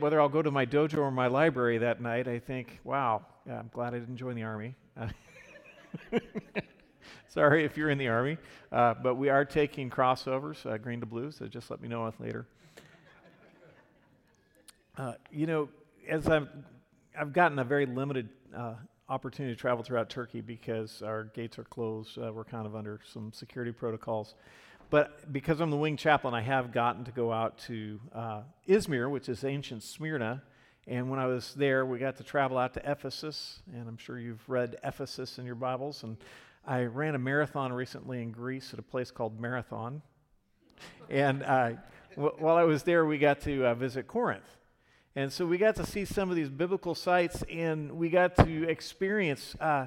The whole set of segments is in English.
Whether I'll go to my dojo or my library that night, I think, wow, yeah, I'm glad I didn't join the army. Sorry if you're in the army, uh, but we are taking crossovers, uh, green to blue, so just let me know later. Uh, you know, as I've, I've gotten a very limited uh, opportunity to travel throughout Turkey because our gates are closed. Uh, we're kind of under some security protocols. But because I'm the wing chaplain, I have gotten to go out to uh, Izmir, which is ancient Smyrna. And when I was there, we got to travel out to Ephesus. And I'm sure you've read Ephesus in your Bibles. And I ran a marathon recently in Greece at a place called Marathon. And uh, w- while I was there, we got to uh, visit Corinth. And so we got to see some of these biblical sites, and we got to experience uh,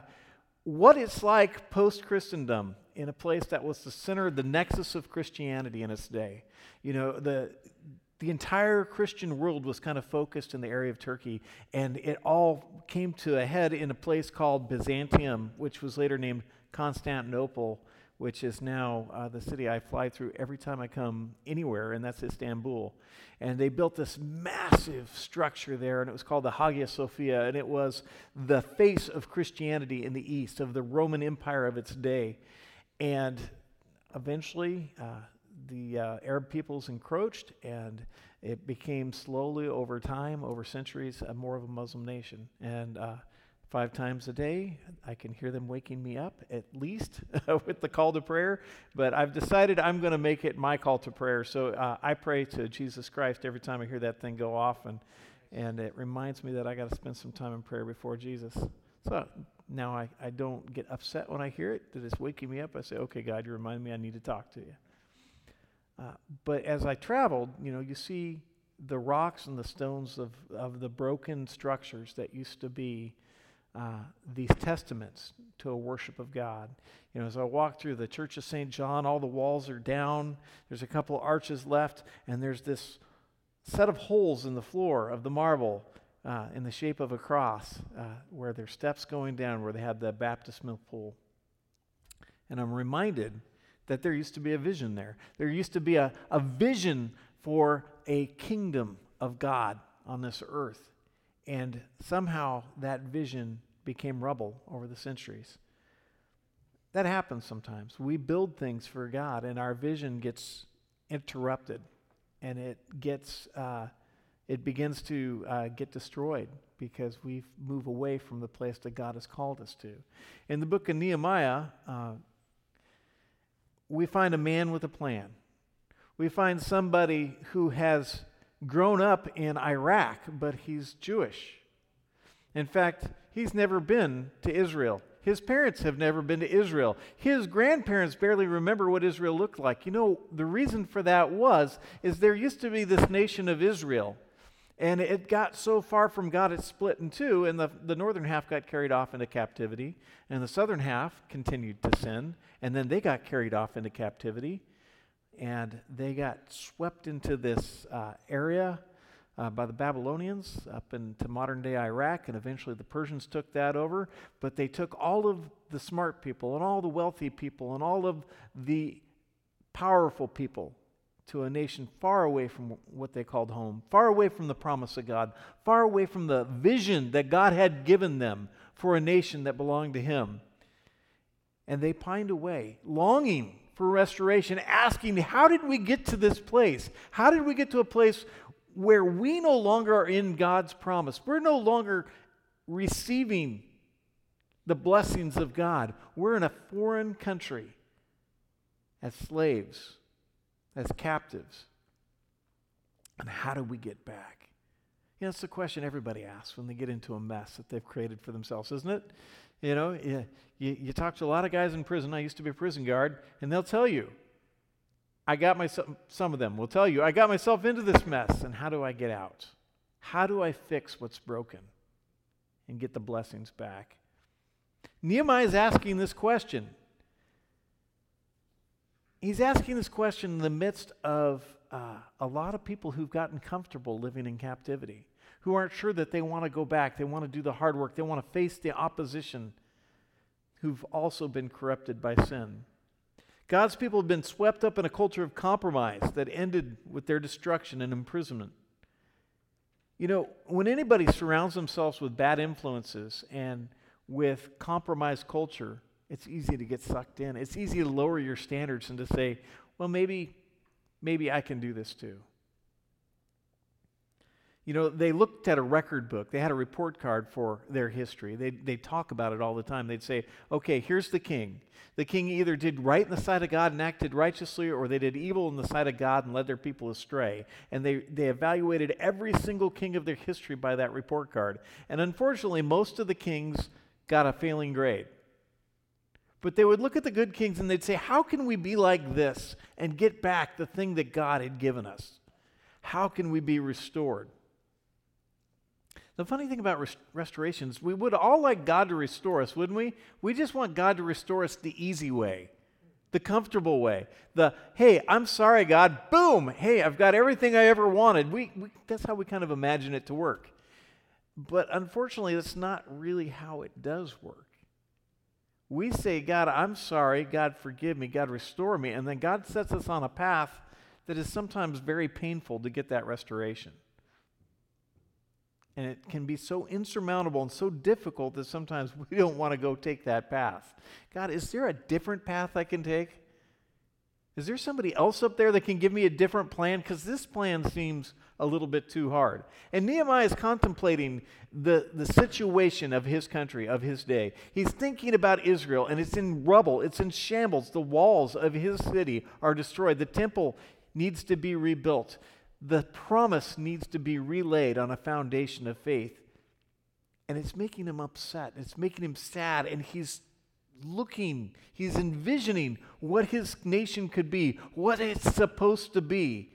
what it's like post Christendom in a place that was the center, the nexus of Christianity in its day. You know, the, the entire Christian world was kind of focused in the area of Turkey, and it all came to a head in a place called Byzantium, which was later named Constantinople, which is now uh, the city I fly through every time I come anywhere, and that's Istanbul. And they built this massive structure there, and it was called the Hagia Sophia, and it was the face of Christianity in the East, of the Roman Empire of its day. And eventually, uh, the uh, Arab peoples encroached, and it became slowly over time, over centuries, more of a Muslim nation. And uh, five times a day, I can hear them waking me up at least with the call to prayer. But I've decided I'm going to make it my call to prayer. So uh, I pray to Jesus Christ every time I hear that thing go off, and and it reminds me that I got to spend some time in prayer before Jesus. So now I, I don't get upset when I hear it, that it's waking me up. I say, okay, God, you remind me I need to talk to you. Uh, but as I traveled, you know, you see the rocks and the stones of, of the broken structures that used to be uh, these testaments to a worship of God. You know, as I walk through the Church of St. John, all the walls are down. There's a couple arches left, and there's this set of holes in the floor of the marble uh, in the shape of a cross, uh, where there's steps going down, where they had the baptismal pool. And I'm reminded that there used to be a vision there. There used to be a, a vision for a kingdom of God on this earth. And somehow that vision became rubble over the centuries. That happens sometimes. We build things for God, and our vision gets interrupted, and it gets uh, it begins to uh, get destroyed because we move away from the place that God has called us to. In the book of Nehemiah, uh, we find a man with a plan. We find somebody who has grown up in Iraq, but he's Jewish. In fact, he's never been to Israel. His parents have never been to Israel. His grandparents barely remember what Israel looked like. You know, the reason for that was is there used to be this nation of Israel and it got so far from God, it split in two, and the, the northern half got carried off into captivity, and the southern half continued to sin, and then they got carried off into captivity, and they got swept into this uh, area uh, by the Babylonians up into modern day Iraq, and eventually the Persians took that over. But they took all of the smart people, and all the wealthy people, and all of the powerful people to a nation far away from what they called home, far away from the promise of God, far away from the vision that God had given them for a nation that belonged to Him. And they pined away, longing for restoration, asking, How did we get to this place? How did we get to a place where we no longer are in God's promise? We're no longer receiving the blessings of God. We're in a foreign country as slaves as captives. And how do we get back? You know, it's the question everybody asks when they get into a mess that they've created for themselves, isn't it? You know, you, you, you talk to a lot of guys in prison. I used to be a prison guard, and they'll tell you, I got myself, some of them will tell you, I got myself into this mess, and how do I get out? How do I fix what's broken and get the blessings back? Nehemiah is asking this question he's asking this question in the midst of uh, a lot of people who've gotten comfortable living in captivity, who aren't sure that they want to go back, they want to do the hard work, they want to face the opposition, who've also been corrupted by sin. God's people have been swept up in a culture of compromise that ended with their destruction and imprisonment. You know, when anybody surrounds themselves with bad influences and with compromised culture, it's easy to get sucked in. It's easy to lower your standards and to say, well, maybe, maybe I can do this too. You know, they looked at a record book. They had a report card for their history. They they talk about it all the time. They'd say, okay, here's the king. The king either did right in the sight of God and acted righteously, or they did evil in the sight of God and led their people astray. And they, they evaluated every single king of their history by that report card. And unfortunately, most of the kings got a failing grade. But they would look at the good kings and they'd say, How can we be like this and get back the thing that God had given us? How can we be restored? The funny thing about rest- restorations, we would all like God to restore us, wouldn't we? We just want God to restore us the easy way, the comfortable way. The, hey, I'm sorry, God, boom, hey, I've got everything I ever wanted. We, we, that's how we kind of imagine it to work. But unfortunately, that's not really how it does work. We say, God, I'm sorry, God, forgive me, God, restore me, and then God sets us on a path that is sometimes very painful to get that restoration. And it can be so insurmountable and so difficult that sometimes we don't want to go take that path. God, is there a different path I can take? Is there somebody else up there that can give me a different plan? Because this plan seems a little bit too hard. And Nehemiah is contemplating the, the situation of his country, of his day. He's thinking about Israel, and it's in rubble, it's in shambles. The walls of his city are destroyed, the temple needs to be rebuilt the promise needs to be relayed on a foundation of faith. And it's making him upset. It's making him sad. And he's looking, he's envisioning what his nation could be, what it's supposed to be.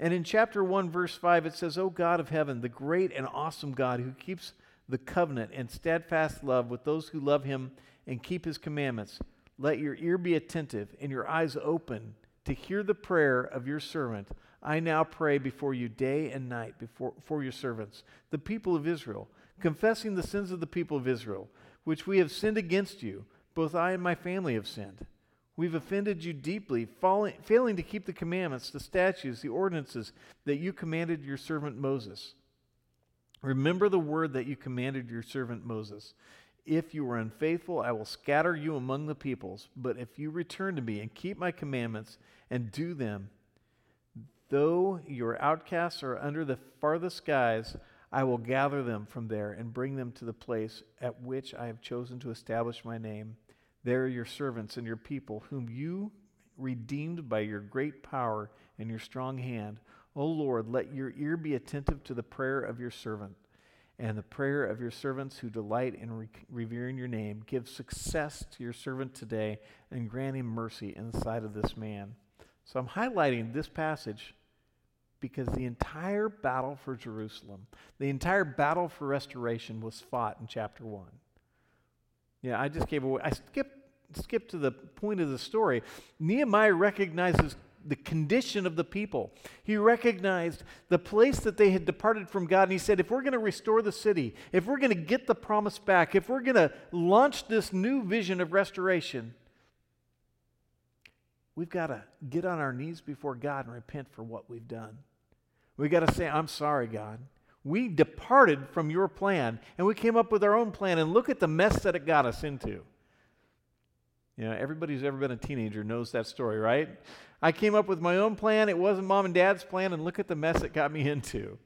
And in chapter 1, verse 5, it says, O God of heaven, the great and awesome God who keeps the covenant and steadfast love with those who love him and keep his commandments, let your ear be attentive and your eyes open to hear the prayer of your servant I now pray before you day and night before, for your servants, the people of Israel, confessing the sins of the people of Israel, which we have sinned against you. Both I and my family have sinned. We've offended you deeply, falling, failing to keep the commandments, the statutes, the ordinances that you commanded your servant Moses. Remember the word that you commanded your servant Moses. If you are unfaithful, I will scatter you among the peoples. But if you return to me and keep my commandments and do them, Though your outcasts are under the farthest skies, I will gather them from there and bring them to the place at which I have chosen to establish my name. There are your servants and your people, whom you redeemed by your great power and your strong hand. O Lord, let your ear be attentive to the prayer of your servant and the prayer of your servants who delight in re- revering your name. Give success to your servant today and grant him mercy in the sight of this man. So I'm highlighting this passage because the entire battle for Jerusalem, the entire battle for restoration was fought in chapter 1. Yeah, I just gave away, I skipped, skipped to the point of the story. Nehemiah recognizes the condition of the people. He recognized the place that they had departed from God, and he said, if we're going to restore the city, if we're going to get the promise back, if we're going to launch this new vision of restoration, we've got to get on our knees before God and repent for what we've done. We've got to say, I'm sorry, God. We departed from your plan and we came up with our own plan, and look at the mess that it got us into. You know, everybody who's ever been a teenager knows that story, right? I came up with my own plan. It wasn't mom and dad's plan, and look at the mess it got me into.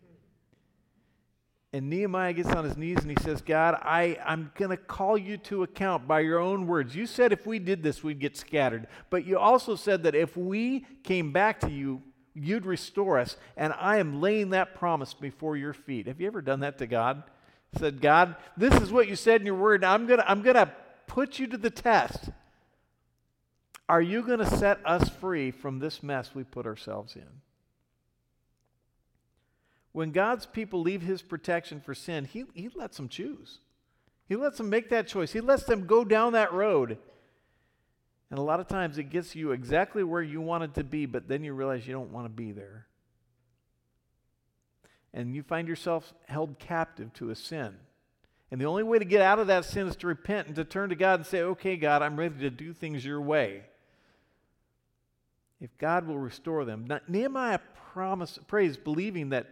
And Nehemiah gets on his knees and he says, God, I, I'm going to call you to account by your own words. You said if we did this, we'd get scattered. But you also said that if we came back to you, you'd restore us, and I am laying that promise before your feet. Have you ever done that to God? Said, God, this is what you said in your word. I'm gonna I'm gonna put you to the test. Are you going to set us free from this mess we put ourselves in? When God's people leave his protection for sin, he, he lets them choose. He lets them make that choice. He lets them go down that road. And a lot of times it gets you exactly where you wanted to be, but then you realize you don't want to be there. And you find yourself held captive to a sin. And the only way to get out of that sin is to repent and to turn to God and say, okay, God, I'm ready to do things your way. If God will restore them. Now, Nehemiah promise, prays, believing that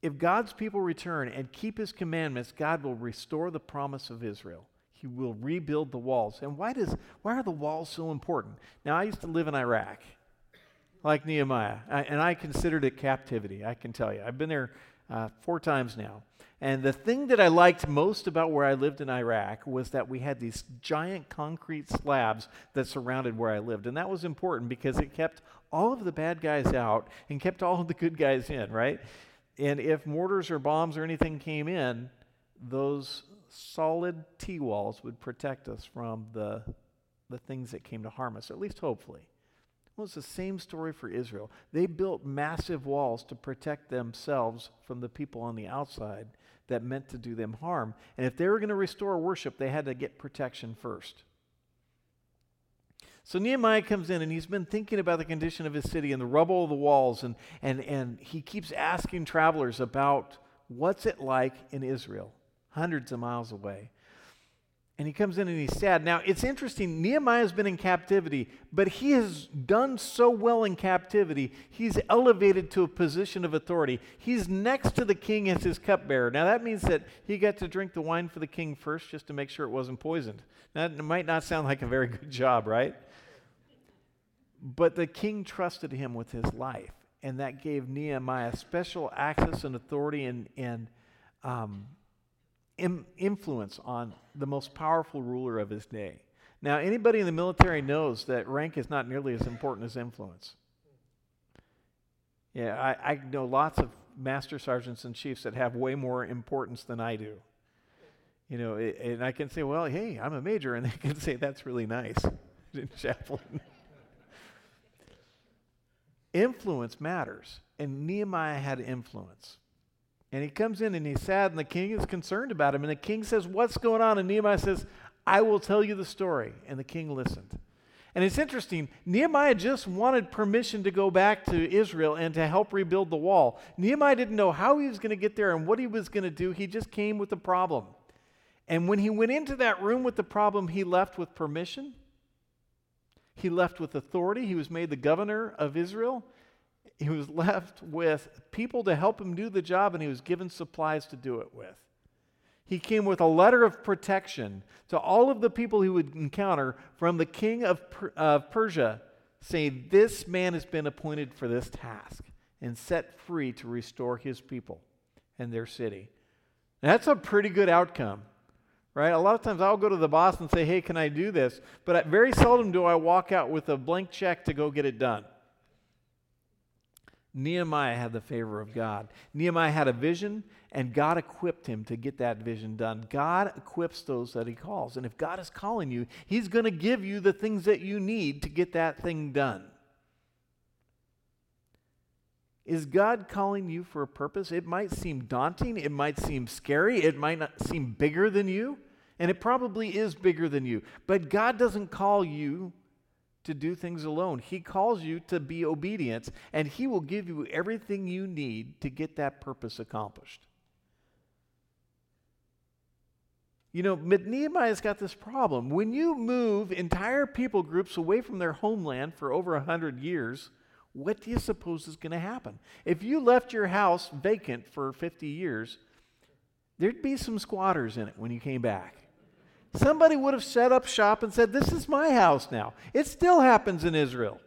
If God's people return and keep his commandments, God will restore the promise of Israel. He will rebuild the walls. And why, does, why are the walls so important? Now, I used to live in Iraq, like Nehemiah, and I considered it captivity, I can tell you. I've been there uh, four times now. And the thing that I liked most about where I lived in Iraq was that we had these giant concrete slabs that surrounded where I lived. And that was important because it kept all of the bad guys out and kept all of the good guys in, right? And if mortars or bombs or anything came in, those solid T walls would protect us from the, the things that came to harm us, at least hopefully. Well, it's the same story for Israel. They built massive walls to protect themselves from the people on the outside that meant to do them harm. And if they were going to restore worship, they had to get protection first. So Nehemiah comes in and he's been thinking about the condition of his city and the rubble of the walls, and, and, and he keeps asking travelers about what's it like in Israel, hundreds of miles away. And he comes in and he's sad. Now, it's interesting. Nehemiah has been in captivity, but he has done so well in captivity, he's elevated to a position of authority. He's next to the king as his cupbearer. Now, that means that he got to drink the wine for the king first just to make sure it wasn't poisoned. Now, that might not sound like a very good job, right? But the king trusted him with his life, and that gave Nehemiah special access and authority and, and um, Im- influence on the most powerful ruler of his day. Now, anybody in the military knows that rank is not nearly as important as influence. Yeah, I, I know lots of master sergeants and chiefs that have way more importance than I do. You know, it, and I can say, well, hey, I'm a major, and they can say, that's really nice, chaplain. influence matters, and Nehemiah had influence. And he comes in and he's sad, and the king is concerned about him. And the king says, What's going on? And Nehemiah says, I will tell you the story. And the king listened. And it's interesting, Nehemiah just wanted permission to go back to Israel and to help rebuild the wall. Nehemiah didn't know how he was going to get there and what he was going to do. He just came with the problem. And when he went into that room with the problem, he left with permission. He left with authority. He was made the governor of Israel he was left with people to help him do the job, and he was given supplies to do it with. He came with a letter of protection to all of the people he would encounter from the king of, per- of Persia, saying, This man has been appointed for this task and set free to restore his people and their city. that's a pretty good outcome, right? A lot of times I'll go to the boss and say, Hey, can I do this? But very seldom do I walk out with a blank check to go get it done. Nehemiah had the favor of God. Nehemiah had a vision, and God equipped him to get that vision done. God equips those that he calls. And if God is calling you, he's going to give you the things that you need to get that thing done. Is God calling you for a purpose? It might seem daunting, it might seem scary, it might not seem bigger than you, and it probably is bigger than you. But God doesn't call you to do things alone. He calls you to be obedient, and He will give you everything you need to get that purpose accomplished. You know, Nehemiah's got this problem. When you move entire people groups away from their homeland for over a hundred years, what do you suppose is going to happen? If you left your house vacant for 50 years, there'd be some squatters in it when you came back. Somebody would have set up shop and said, This is my house now. It still happens in Israel.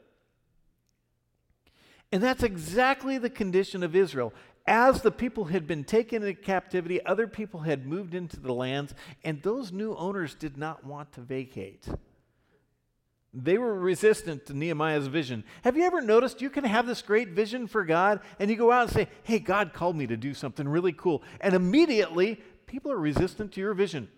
And that's exactly the condition of Israel. As the people had been taken into captivity, other people had moved into the lands, and those new owners did not want to vacate. They were resistant to Nehemiah's vision. Have you ever noticed you can have this great vision for God, and you go out and say, Hey, God called me to do something really cool. And immediately, people are resistant to your vision.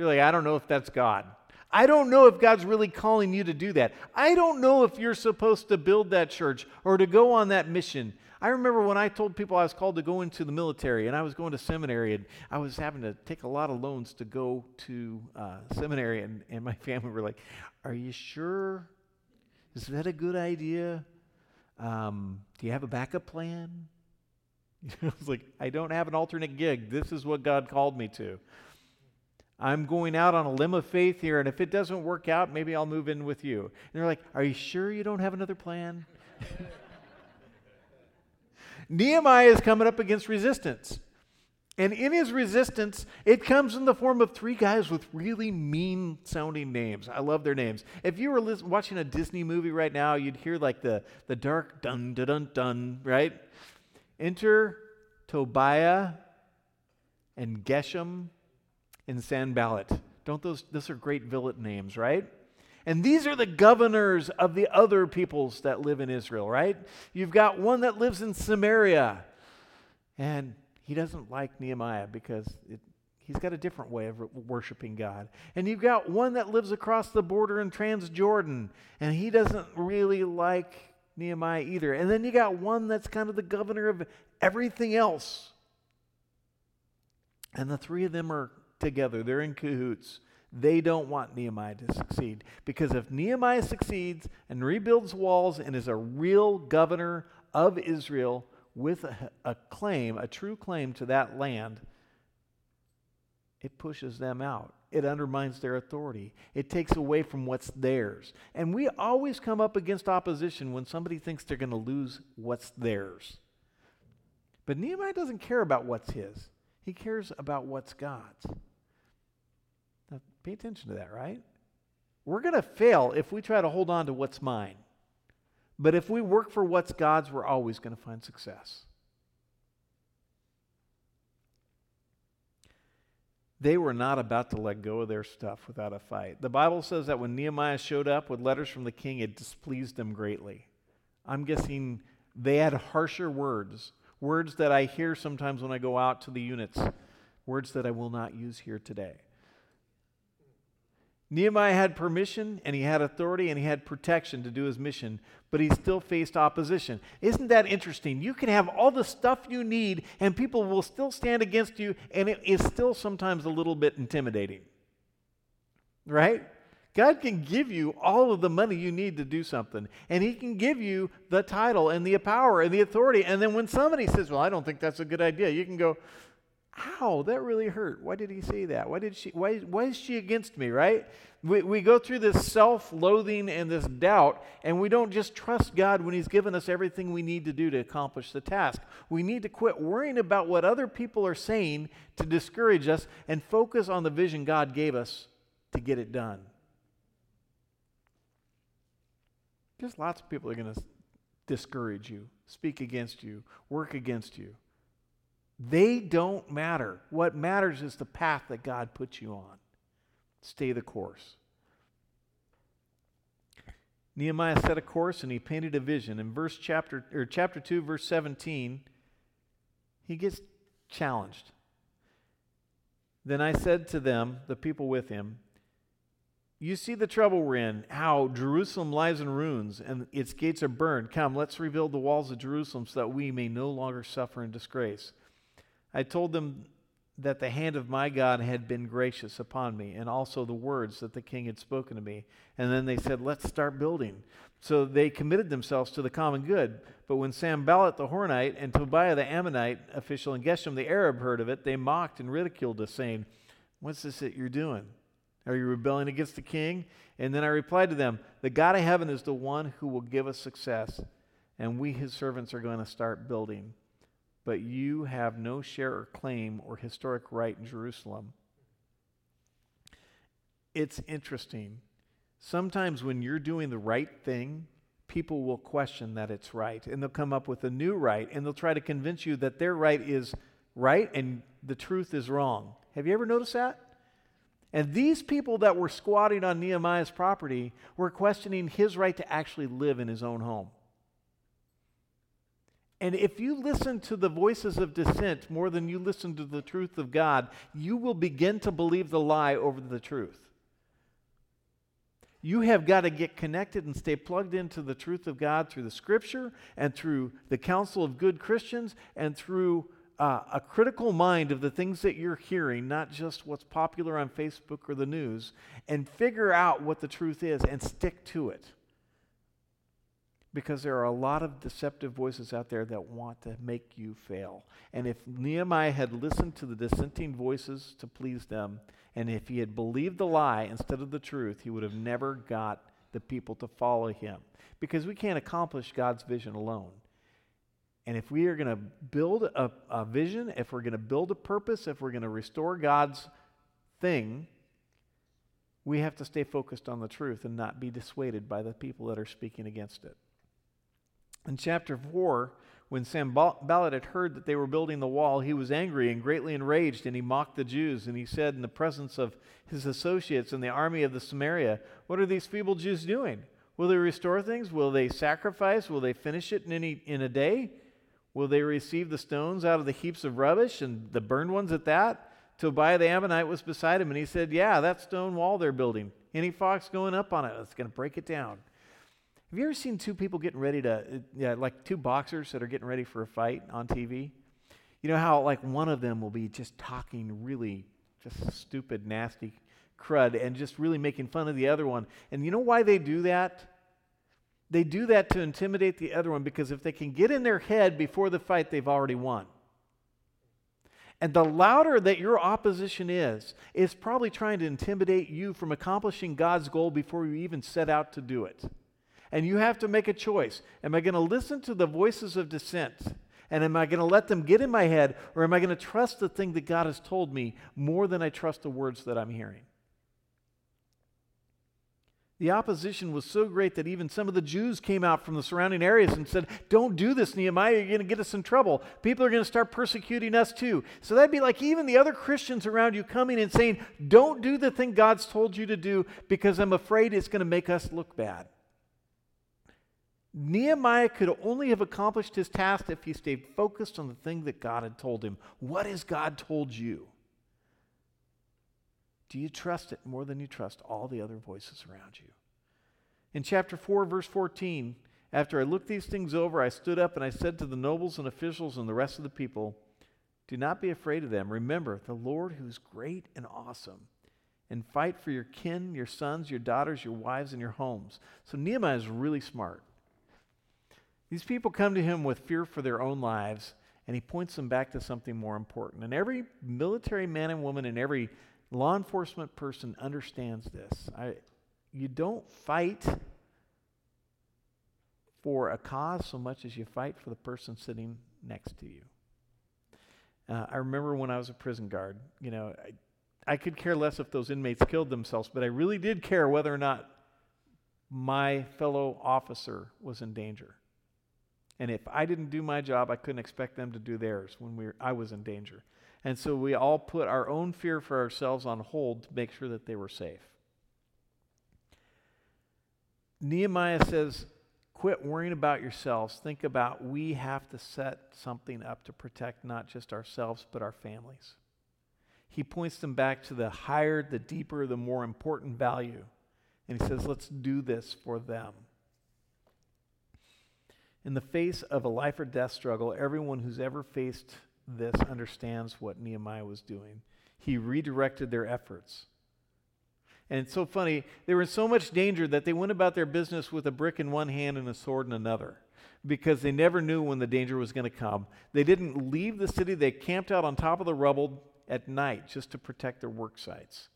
They're like, I don't know if that's God. I don't know if God's really calling you to do that. I don't know if you're supposed to build that church or to go on that mission. I remember when I told people I was called to go into the military and I was going to seminary and I was having to take a lot of loans to go to uh, seminary, and, and my family were like, Are you sure? Is that a good idea? Um, do you have a backup plan? I was like, I don't have an alternate gig. This is what God called me to. I'm going out on a limb of faith here, and if it doesn't work out, maybe I'll move in with you. And they're like, Are you sure you don't have another plan? Nehemiah is coming up against resistance. And in his resistance, it comes in the form of three guys with really mean sounding names. I love their names. If you were listen, watching a Disney movie right now, you'd hear like the, the dark dun dun dun dun, right? Enter Tobiah and Geshem and Sanballat. Don't those, those are great villain names, right? And these are the governors of the other peoples that live in Israel, right? You've got one that lives in Samaria. And he doesn't like Nehemiah because it, he's got a different way of worshiping God. And you've got one that lives across the border in Transjordan, and he doesn't really like Nehemiah either. And then you got one that's kind of the governor of everything else. And the three of them are together, they're in cahoots. They don't want Nehemiah to succeed. Because if Nehemiah succeeds and rebuilds walls and is a real governor of Israel, with a, a claim, a true claim to that land, it pushes them out. It undermines their authority. It takes away from what's theirs. And we always come up against opposition when somebody thinks they're going to lose what's theirs. But Nehemiah doesn't care about what's his, he cares about what's God's. Pay attention to that, right? We're going to fail if we try to hold on to what's mine. But if we work for what's God's, we're always going to find success. They were not about to let go of their stuff without a fight. The Bible says that when Nehemiah showed up with letters from the king, it displeased them greatly. I'm guessing they had harsher words, words that I hear sometimes when I go out to the units, words that I will not use here today. Nehemiah had permission and he had authority and he had protection to do his mission, but he still faced opposition. Isn't that interesting? You can have all the stuff you need and people will still stand against you, and it is still sometimes a little bit intimidating. Right? God can give you all of the money you need to do something, and He can give you the title and the power and the authority. And then when somebody says, Well, I don't think that's a good idea, you can go, Ow, that really hurt. Why did he say that? Why did she why, why is she against me, right? We, we go through this self-loathing and this doubt, and we don't just trust God when He's given us everything we need to do to accomplish the task. We need to quit worrying about what other people are saying to discourage us and focus on the vision God gave us to get it done. There's lots of people are going to discourage you, speak against you, work against you. They don't matter. What matters is the path that God puts you on. Stay the course. Nehemiah set a course and he painted a vision. In verse chapter or chapter 2 verse 17, he gets challenged. Then I said to them, the people with him, you see the trouble we're in, how Jerusalem lies in ruins and its gates are burned. Come, let's rebuild the walls of Jerusalem so that we may no longer suffer in disgrace. I told them that the hand of my God had been gracious upon me, and also the words that the king had spoken to me. And then they said, Let's start building. So they committed themselves to the common good. But when Sanballat the Horonite and Tobiah the Ammonite official and Geshem the Arab heard of it, they mocked and ridiculed us, saying, What's this that you're doing? Are you rebelling against the king? And then I replied to them, The God of heaven is the one who will give us success, and we, his servants, are going to start building but you have no share or claim or historic right in Jerusalem. It's interesting. Sometimes when you're doing the right thing, people will question that it's right, and they'll come up with a new right, and they'll try to convince you that their right is right and the truth is wrong. Have you ever noticed that? And these people that were squatting on Nehemiah's property were questioning his right to actually live in his own home. And if you listen to the voices of dissent more than you listen to the truth of God, you will begin to believe the lie over the truth. You have got to get connected and stay plugged into the truth of God through the scripture and through the counsel of good Christians and through uh, a critical mind of the things that you're hearing, not just what's popular on Facebook or the news, and figure out what the truth is and stick to it because there are a lot of deceptive voices out there that want to make you fail. And if Nehemiah had listened to the dissenting voices to please them, and if he had believed the lie instead of the truth, he would have never got the people to follow him. Because we can't accomplish God's vision alone. And if we are going to build a, a vision, if we're going to build a purpose, if we're going to restore God's thing, we have to stay focused on the truth and not be dissuaded by the people that are speaking against it. In chapter 4, when Sanballat had heard that they were building the wall, he was angry and greatly enraged, and he mocked the Jews. And he said, in the presence of his associates in the army of the Samaria, What are these feeble Jews doing? Will they restore things? Will they sacrifice? Will they finish it in, any, in a day? Will they receive the stones out of the heaps of rubbish and the burned ones at that? Tobiah the Ammonite was beside him, and he said, Yeah, that stone wall they're building. Any fox going up on it, it's going to break it down. Have you ever seen two people getting ready to, uh, yeah, like two boxers that are getting ready for a fight on TV? You know how, like, one of them will be just talking really just stupid, nasty crud and just really making fun of the other one. And you know why they do that? They do that to intimidate the other one because if they can get in their head before the fight, they've already won. And the louder that your opposition is, is probably trying to intimidate you from accomplishing God's goal before you even set out to do it. And you have to make a choice. Am I going to listen to the voices of dissent? And am I going to let them get in my head? Or am I going to trust the thing that God has told me more than I trust the words that I'm hearing? The opposition was so great that even some of the Jews came out from the surrounding areas and said, Don't do this, Nehemiah. You're going to get us in trouble. People are going to start persecuting us too. So that'd be like even the other Christians around you coming and saying, Don't do the thing God's told you to do because I'm afraid it's going to make us look bad. Nehemiah could only have accomplished his task if he stayed focused on the thing that God had told him. What has God told you? Do you trust it more than you trust all the other voices around you? In chapter 4, verse 14, after I looked these things over, I stood up and I said to the nobles and officials and the rest of the people, Do not be afraid of them. Remember the Lord who is great and awesome and fight for your kin, your sons, your daughters, your wives, and your homes. So Nehemiah is really smart. These people come to him with fear for their own lives, and he points them back to something more important. And every military man and woman and every law enforcement person understands this. I, you don't fight for a cause so much as you fight for the person sitting next to you. Uh, I remember when I was a prison guard, you know, I, I could care less if those inmates killed themselves, but I really did care whether or not my fellow officer was in danger. And if I didn't do my job, I couldn't expect them to do theirs when we were, I was in danger. And so we all put our own fear for ourselves on hold to make sure that they were safe. Nehemiah says, Quit worrying about yourselves. Think about we have to set something up to protect not just ourselves, but our families. He points them back to the higher, the deeper, the more important value. And he says, Let's do this for them. In the face of a life or death struggle, everyone who's ever faced this understands what Nehemiah was doing. He redirected their efforts. And it's so funny, they were in so much danger that they went about their business with a brick in one hand and a sword in another because they never knew when the danger was going to come. They didn't leave the city, they camped out on top of the rubble at night just to protect their work sites.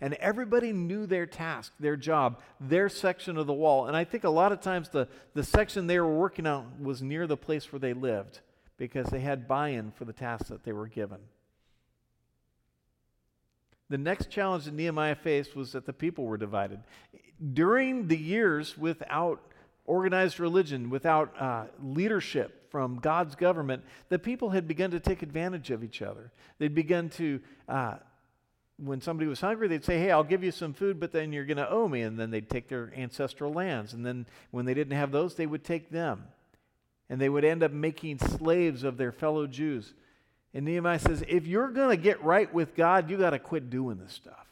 And everybody knew their task, their job, their section of the wall. And I think a lot of times the, the section they were working on was near the place where they lived because they had buy in for the task that they were given. The next challenge that Nehemiah faced was that the people were divided. During the years without organized religion, without uh, leadership from God's government, the people had begun to take advantage of each other. They'd begun to uh, when somebody was hungry, they'd say, Hey, I'll give you some food, but then you're going to owe me. And then they'd take their ancestral lands. And then when they didn't have those, they would take them. And they would end up making slaves of their fellow Jews. And Nehemiah says, If you're going to get right with God, you got to quit doing this stuff.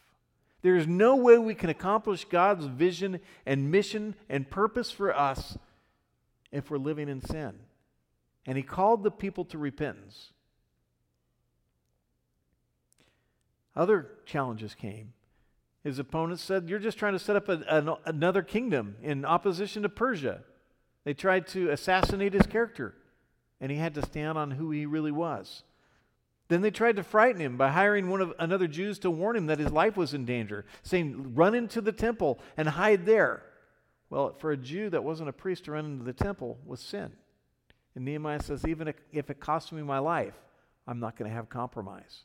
There's no way we can accomplish God's vision and mission and purpose for us if we're living in sin. And he called the people to repentance. Other challenges came. His opponents said, You're just trying to set up a, an, another kingdom in opposition to Persia. They tried to assassinate his character, and he had to stand on who he really was. Then they tried to frighten him by hiring one of another Jews to warn him that his life was in danger, saying, Run into the temple and hide there. Well, for a Jew that wasn't a priest to run into the temple was sin. And Nehemiah says, even if it costs me my life, I'm not going to have compromise.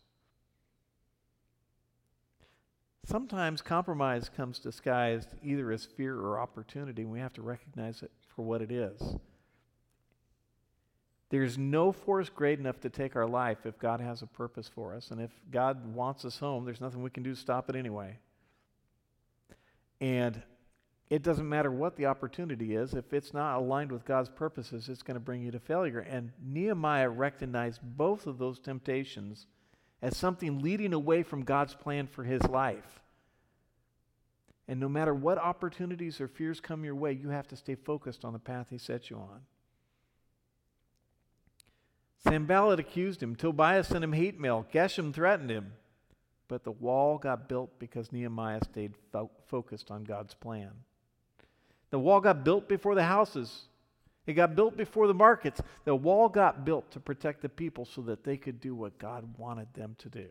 Sometimes compromise comes disguised either as fear or opportunity, and we have to recognize it for what it is. There's no force great enough to take our life if God has a purpose for us. And if God wants us home, there's nothing we can do to stop it anyway. And it doesn't matter what the opportunity is, if it's not aligned with God's purposes, it's going to bring you to failure. And Nehemiah recognized both of those temptations as something leading away from God's plan for his life. And no matter what opportunities or fears come your way, you have to stay focused on the path he set you on. Sanballat accused him. Tobiah sent him hate mail. Geshem threatened him. But the wall got built because Nehemiah stayed fo- focused on God's plan. The wall got built before the houses. It got built before the markets. The wall got built to protect the people so that they could do what God wanted them to do.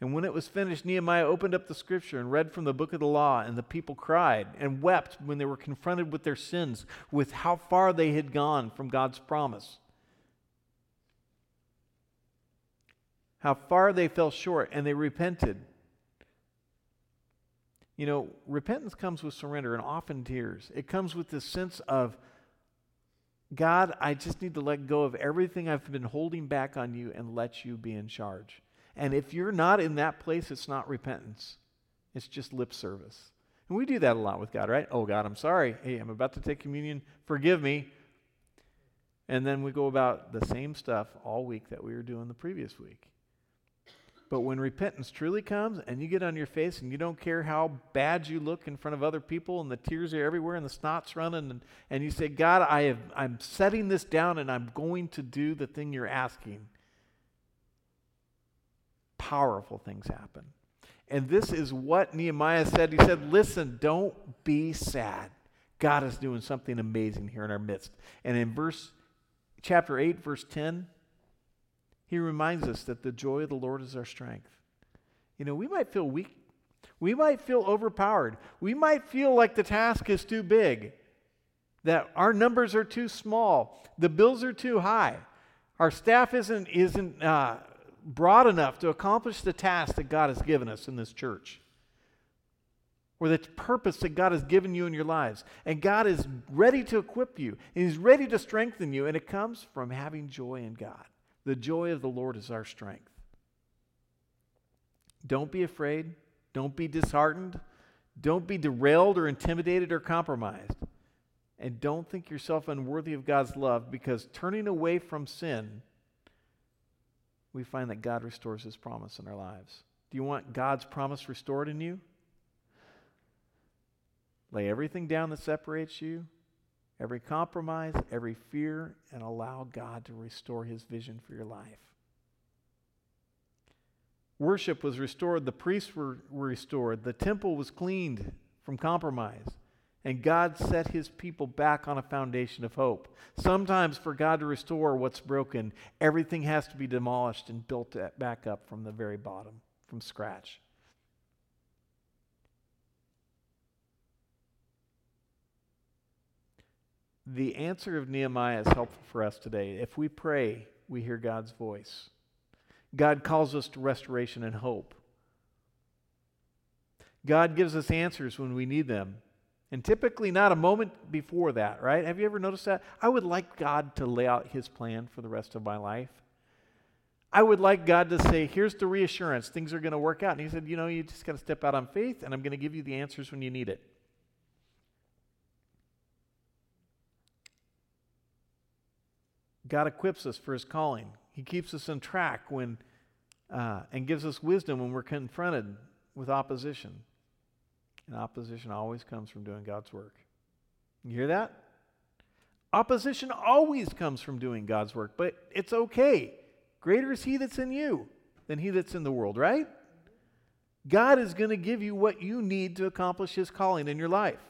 And when it was finished, Nehemiah opened up the scripture and read from the book of the law, and the people cried and wept when they were confronted with their sins, with how far they had gone from God's promise. how far they fell short, and they repented. You know, repentance comes with surrender and often tears. It comes with this sense of, God, I just need to let go of everything I've been holding back on you and let you be in charge. And if you're not in that place, it's not repentance, it's just lip service. And we do that a lot with God, right? Oh, God, I'm sorry. Hey, I'm about to take communion. Forgive me. And then we go about the same stuff all week that we were doing the previous week. But when repentance truly comes and you get on your face and you don't care how bad you look in front of other people and the tears are everywhere and the snot's running and, and you say, God, I have, I'm setting this down and I'm going to do the thing you're asking, powerful things happen. And this is what Nehemiah said. He said, Listen, don't be sad. God is doing something amazing here in our midst. And in verse chapter 8, verse 10, he reminds us that the joy of the Lord is our strength. You know, we might feel weak. We might feel overpowered. We might feel like the task is too big, that our numbers are too small, the bills are too high, our staff isn't, isn't uh, broad enough to accomplish the task that God has given us in this church or the purpose that God has given you in your lives. And God is ready to equip you, and He's ready to strengthen you, and it comes from having joy in God. The joy of the Lord is our strength. Don't be afraid. Don't be disheartened. Don't be derailed or intimidated or compromised. And don't think yourself unworthy of God's love because turning away from sin, we find that God restores his promise in our lives. Do you want God's promise restored in you? Lay everything down that separates you every compromise, every fear, and allow God to restore his vision for your life. Worship was restored, the priests were, restored, the temple was cleaned from compromise, and God set his people back on a foundation of hope. Sometimes, for God to restore what's broken, everything has to be demolished and built back up from the very bottom, from scratch. The answer of Nehemiah is helpful for us today. If we pray, we hear God's voice. God calls us to restoration and hope. God gives us answers when we need them. And typically not a moment before that, right? Have you ever noticed that? I would like God to lay out his plan for the rest of my life. I would like God to say, here's the reassurance, things are going to work out. And he said, you know, you just got to step out on faith, and I'm going to give you the answers when you need it. God equips us for his calling. He keeps us on track when, uh, and gives us wisdom when we're confronted with opposition. And opposition always comes from doing God's work. You hear that? Opposition always comes from doing God's work, but it's okay. Greater is He that's in you than He that's in the world, right? God is going to give you what you need to accomplish His calling in your life.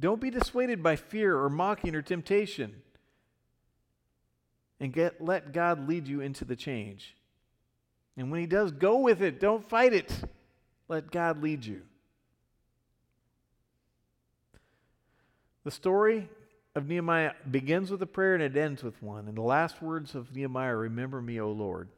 Don't be dissuaded by fear or mocking or temptation. And get, let God lead you into the change. And when He does, go with it. Don't fight it. Let God lead you. The story of Nehemiah begins with a prayer and it ends with one. And the last words of Nehemiah remember me, O Lord.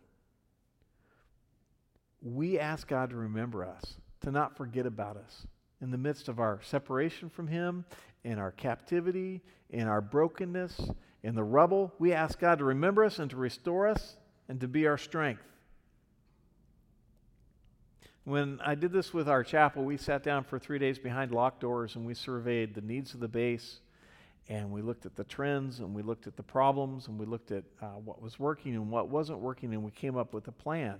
We ask God to remember us, to not forget about us in the midst of our separation from Him, in our captivity, in our brokenness, in the rubble. We ask God to remember us and to restore us and to be our strength. When I did this with our chapel, we sat down for three days behind locked doors and we surveyed the needs of the base and we looked at the trends and we looked at the problems and we looked at uh, what was working and what wasn't working and we came up with a plan.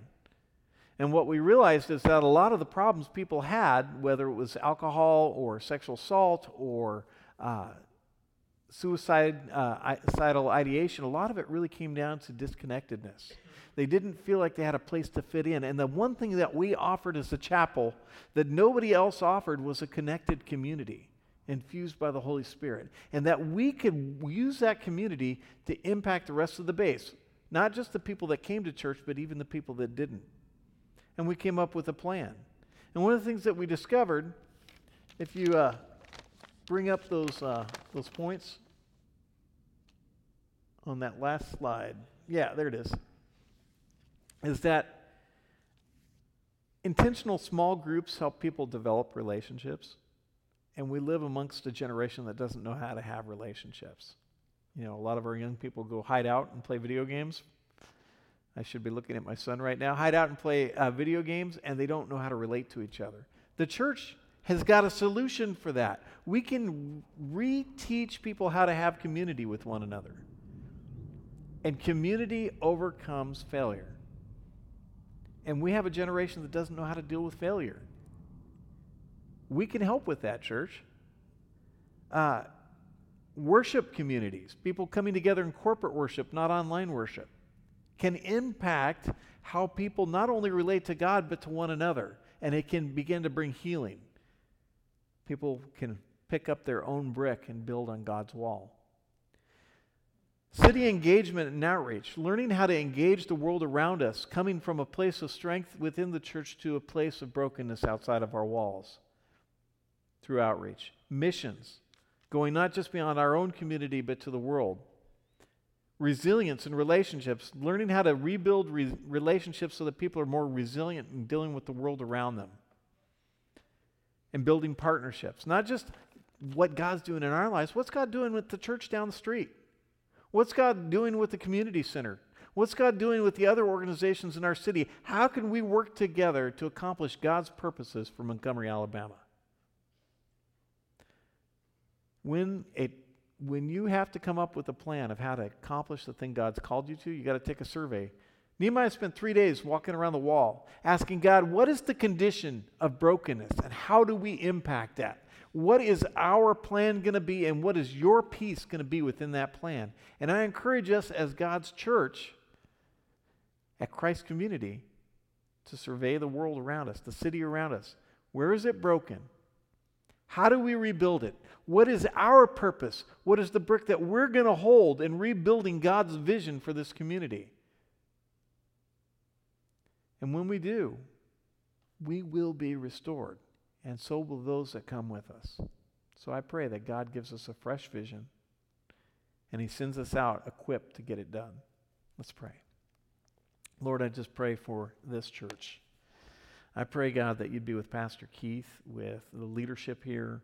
And what we realized is that a lot of the problems people had, whether it was alcohol or sexual assault or uh, suicide, uh, suicidal ideation, a lot of it really came down to disconnectedness. They didn't feel like they had a place to fit in. And the one thing that we offered as a chapel that nobody else offered was a connected community infused by the Holy Spirit. And that we could use that community to impact the rest of the base. Not just the people that came to church, but even the people that didn't. And we came up with a plan. And one of the things that we discovered, if you uh, bring up those, uh, those points on that last slide, yeah, there it is, is that intentional small groups help people develop relationships and we live amongst a generation that doesn't know how to have relationships. You know, a lot of our young people go hide out and play video games. I should be looking at my son right now. Hide out and play uh, video games, and they don't know how to relate to each other. The church has got a solution for that. We can reteach people how to have community with one another. And community overcomes failure. And we have a generation that doesn't know how to deal with failure. We can help with that, church. Uh, worship communities, people coming together in corporate worship, not online worship, can impact how people not only relate to God, but to one another. And it can begin to bring healing. People can pick up their own brick and build on God's wall. City engagement and outreach, learning how to engage the world around us, coming from a place of strength within the church to a place of brokenness outside of our walls through outreach. Missions, going not just beyond our own community, but to the world. Resilience in relationships, learning how to rebuild re- relationships so that people are more resilient in dealing with the world around them. And building partnerships, not just what God's doing in our lives, what's God doing with the church down the street? What's God doing with the community center? What's God doing with the other organizations in our city? How can we work together to accomplish God's purposes for Montgomery, Alabama? When, it, when you have to come up with a plan of how to accomplish the thing God's called you to, you got to take a survey. Nehemiah spent three days walking around the wall, asking God, what is the condition of brokenness and how do we impact that? What is our plan going to be and what is your piece going to be within that plan? And I encourage us as God's church at Christ Community to survey the world around us, the city around us. Where is it broken? How do we rebuild it? What is our purpose? What is the brick that we're going to hold in rebuilding God's vision for this community? And when we do, we will be restored, and so will those that come with us. So I pray that God gives us a fresh vision and He sends us out equipped to get it done. Let's pray. Lord, I just pray for this church. I pray, God, that you'd be with Pastor Keith, with the leadership here,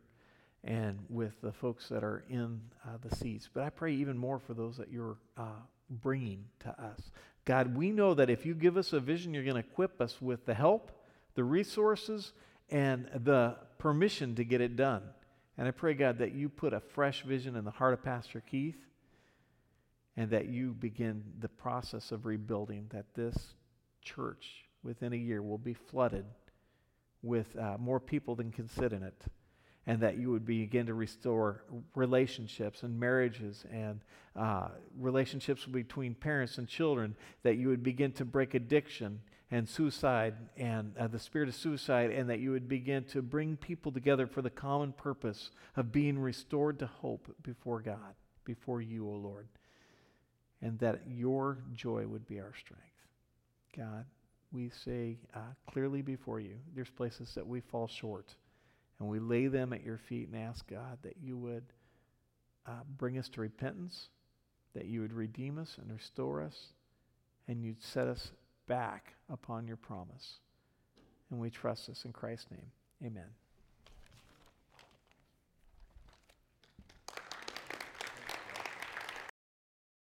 and with the folks that are in uh, the seats. But I pray even more for those that you're uh, bringing to us. God, we know that if you give us a vision, you're going to equip us with the help, the resources, and the permission to get it done. And I pray, God, that you put a fresh vision in the heart of Pastor Keith and that you begin the process of rebuilding, that this church within a year will be flooded with uh, more people than can sit in it. And that you would begin to restore relationships and marriages and uh, relationships between parents and children. That you would begin to break addiction and suicide and uh, the spirit of suicide, and that you would begin to bring people together for the common purpose of being restored to hope before God, before you, O Lord. And that your joy would be our strength. God, we say uh, clearly before you, there's places that we fall short. And we lay them at your feet and ask God that you would uh, bring us to repentance, that you would redeem us and restore us, and you'd set us back upon your promise. And we trust this in Christ's name. Amen.